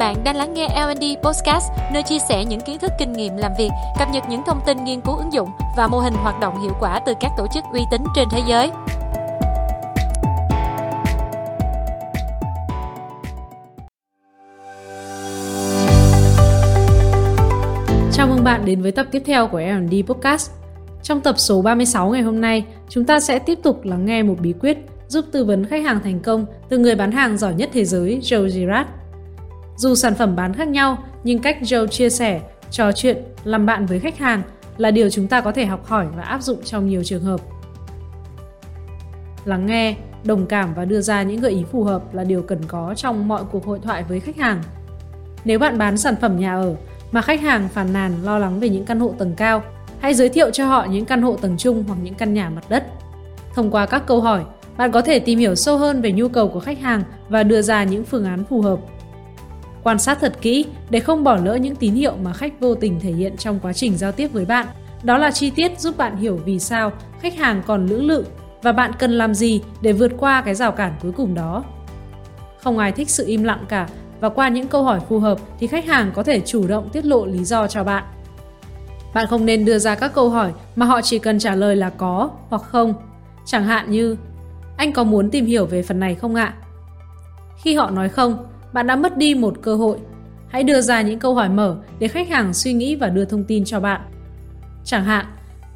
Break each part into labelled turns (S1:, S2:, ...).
S1: Bạn đang lắng nghe L&D Podcast, nơi chia sẻ những kiến thức kinh nghiệm làm việc, cập nhật những thông tin nghiên cứu ứng dụng và mô hình hoạt động hiệu quả từ các tổ chức uy tín trên thế giới.
S2: Chào mừng bạn đến với tập tiếp theo của L&D Podcast. Trong tập số 36 ngày hôm nay, chúng ta sẽ tiếp tục lắng nghe một bí quyết giúp tư vấn khách hàng thành công từ người bán hàng giỏi nhất thế giới Joe Girard. Dù sản phẩm bán khác nhau, nhưng cách Joe chia sẻ, trò chuyện, làm bạn với khách hàng là điều chúng ta có thể học hỏi và áp dụng trong nhiều trường hợp. Lắng nghe, đồng cảm và đưa ra những gợi ý phù hợp là điều cần có trong mọi cuộc hội thoại với khách hàng. Nếu bạn bán sản phẩm nhà ở mà khách hàng phàn nàn lo lắng về những căn hộ tầng cao, hãy giới thiệu cho họ những căn hộ tầng trung hoặc những căn nhà mặt đất. Thông qua các câu hỏi, bạn có thể tìm hiểu sâu hơn về nhu cầu của khách hàng và đưa ra những phương án phù hợp. Quan sát thật kỹ để không bỏ lỡ những tín hiệu mà khách vô tình thể hiện trong quá trình giao tiếp với bạn. Đó là chi tiết giúp bạn hiểu vì sao khách hàng còn lưỡng lự và bạn cần làm gì để vượt qua cái rào cản cuối cùng đó. Không ai thích sự im lặng cả và qua những câu hỏi phù hợp thì khách hàng có thể chủ động tiết lộ lý do cho bạn. Bạn không nên đưa ra các câu hỏi mà họ chỉ cần trả lời là có hoặc không. Chẳng hạn như anh có muốn tìm hiểu về phần này không ạ? Khi họ nói không, bạn đã mất đi một cơ hội. Hãy đưa ra những câu hỏi mở để khách hàng suy nghĩ và đưa thông tin cho bạn. Chẳng hạn,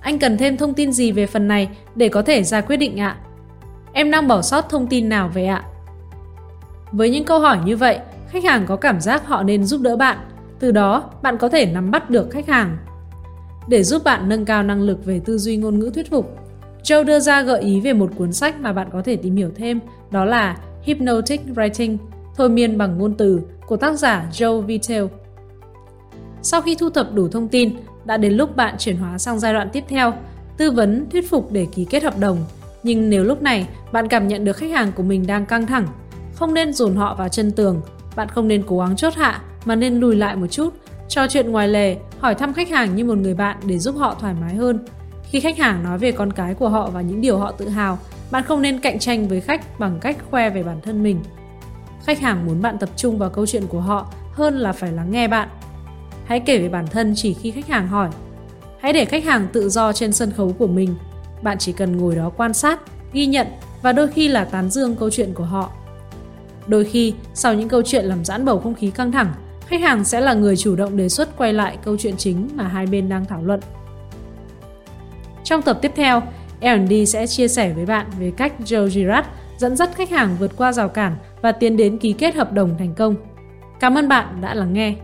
S2: anh cần thêm thông tin gì về phần này để có thể ra quyết định ạ? Em đang bỏ sót thông tin nào về ạ? Với những câu hỏi như vậy, khách hàng có cảm giác họ nên giúp đỡ bạn. Từ đó, bạn có thể nắm bắt được khách hàng. Để giúp bạn nâng cao năng lực về tư duy ngôn ngữ thuyết phục, Joe đưa ra gợi ý về một cuốn sách mà bạn có thể tìm hiểu thêm, đó là Hypnotic Writing, thôi miên bằng ngôn từ của tác giả Joe Vitale. Sau khi thu thập đủ thông tin, đã đến lúc bạn chuyển hóa sang giai đoạn tiếp theo, tư vấn, thuyết phục để ký kết hợp đồng. Nhưng nếu lúc này bạn cảm nhận được khách hàng của mình đang căng thẳng, không nên dồn họ vào chân tường, bạn không nên cố gắng chốt hạ mà nên lùi lại một chút, trò chuyện ngoài lề, hỏi thăm khách hàng như một người bạn để giúp họ thoải mái hơn. Khi khách hàng nói về con cái của họ và những điều họ tự hào, bạn không nên cạnh tranh với khách bằng cách khoe về bản thân mình. Khách hàng muốn bạn tập trung vào câu chuyện của họ hơn là phải lắng nghe bạn. Hãy kể về bản thân chỉ khi khách hàng hỏi. Hãy để khách hàng tự do trên sân khấu của mình. Bạn chỉ cần ngồi đó quan sát, ghi nhận và đôi khi là tán dương câu chuyện của họ. Đôi khi, sau những câu chuyện làm giãn bầu không khí căng thẳng, khách hàng sẽ là người chủ động đề xuất quay lại câu chuyện chính mà hai bên đang thảo luận. Trong tập tiếp theo, L&D sẽ chia sẻ với bạn về cách Joe Girard dẫn dắt khách hàng vượt qua rào cản và tiến đến ký kết hợp đồng thành công. Cảm ơn bạn đã lắng nghe.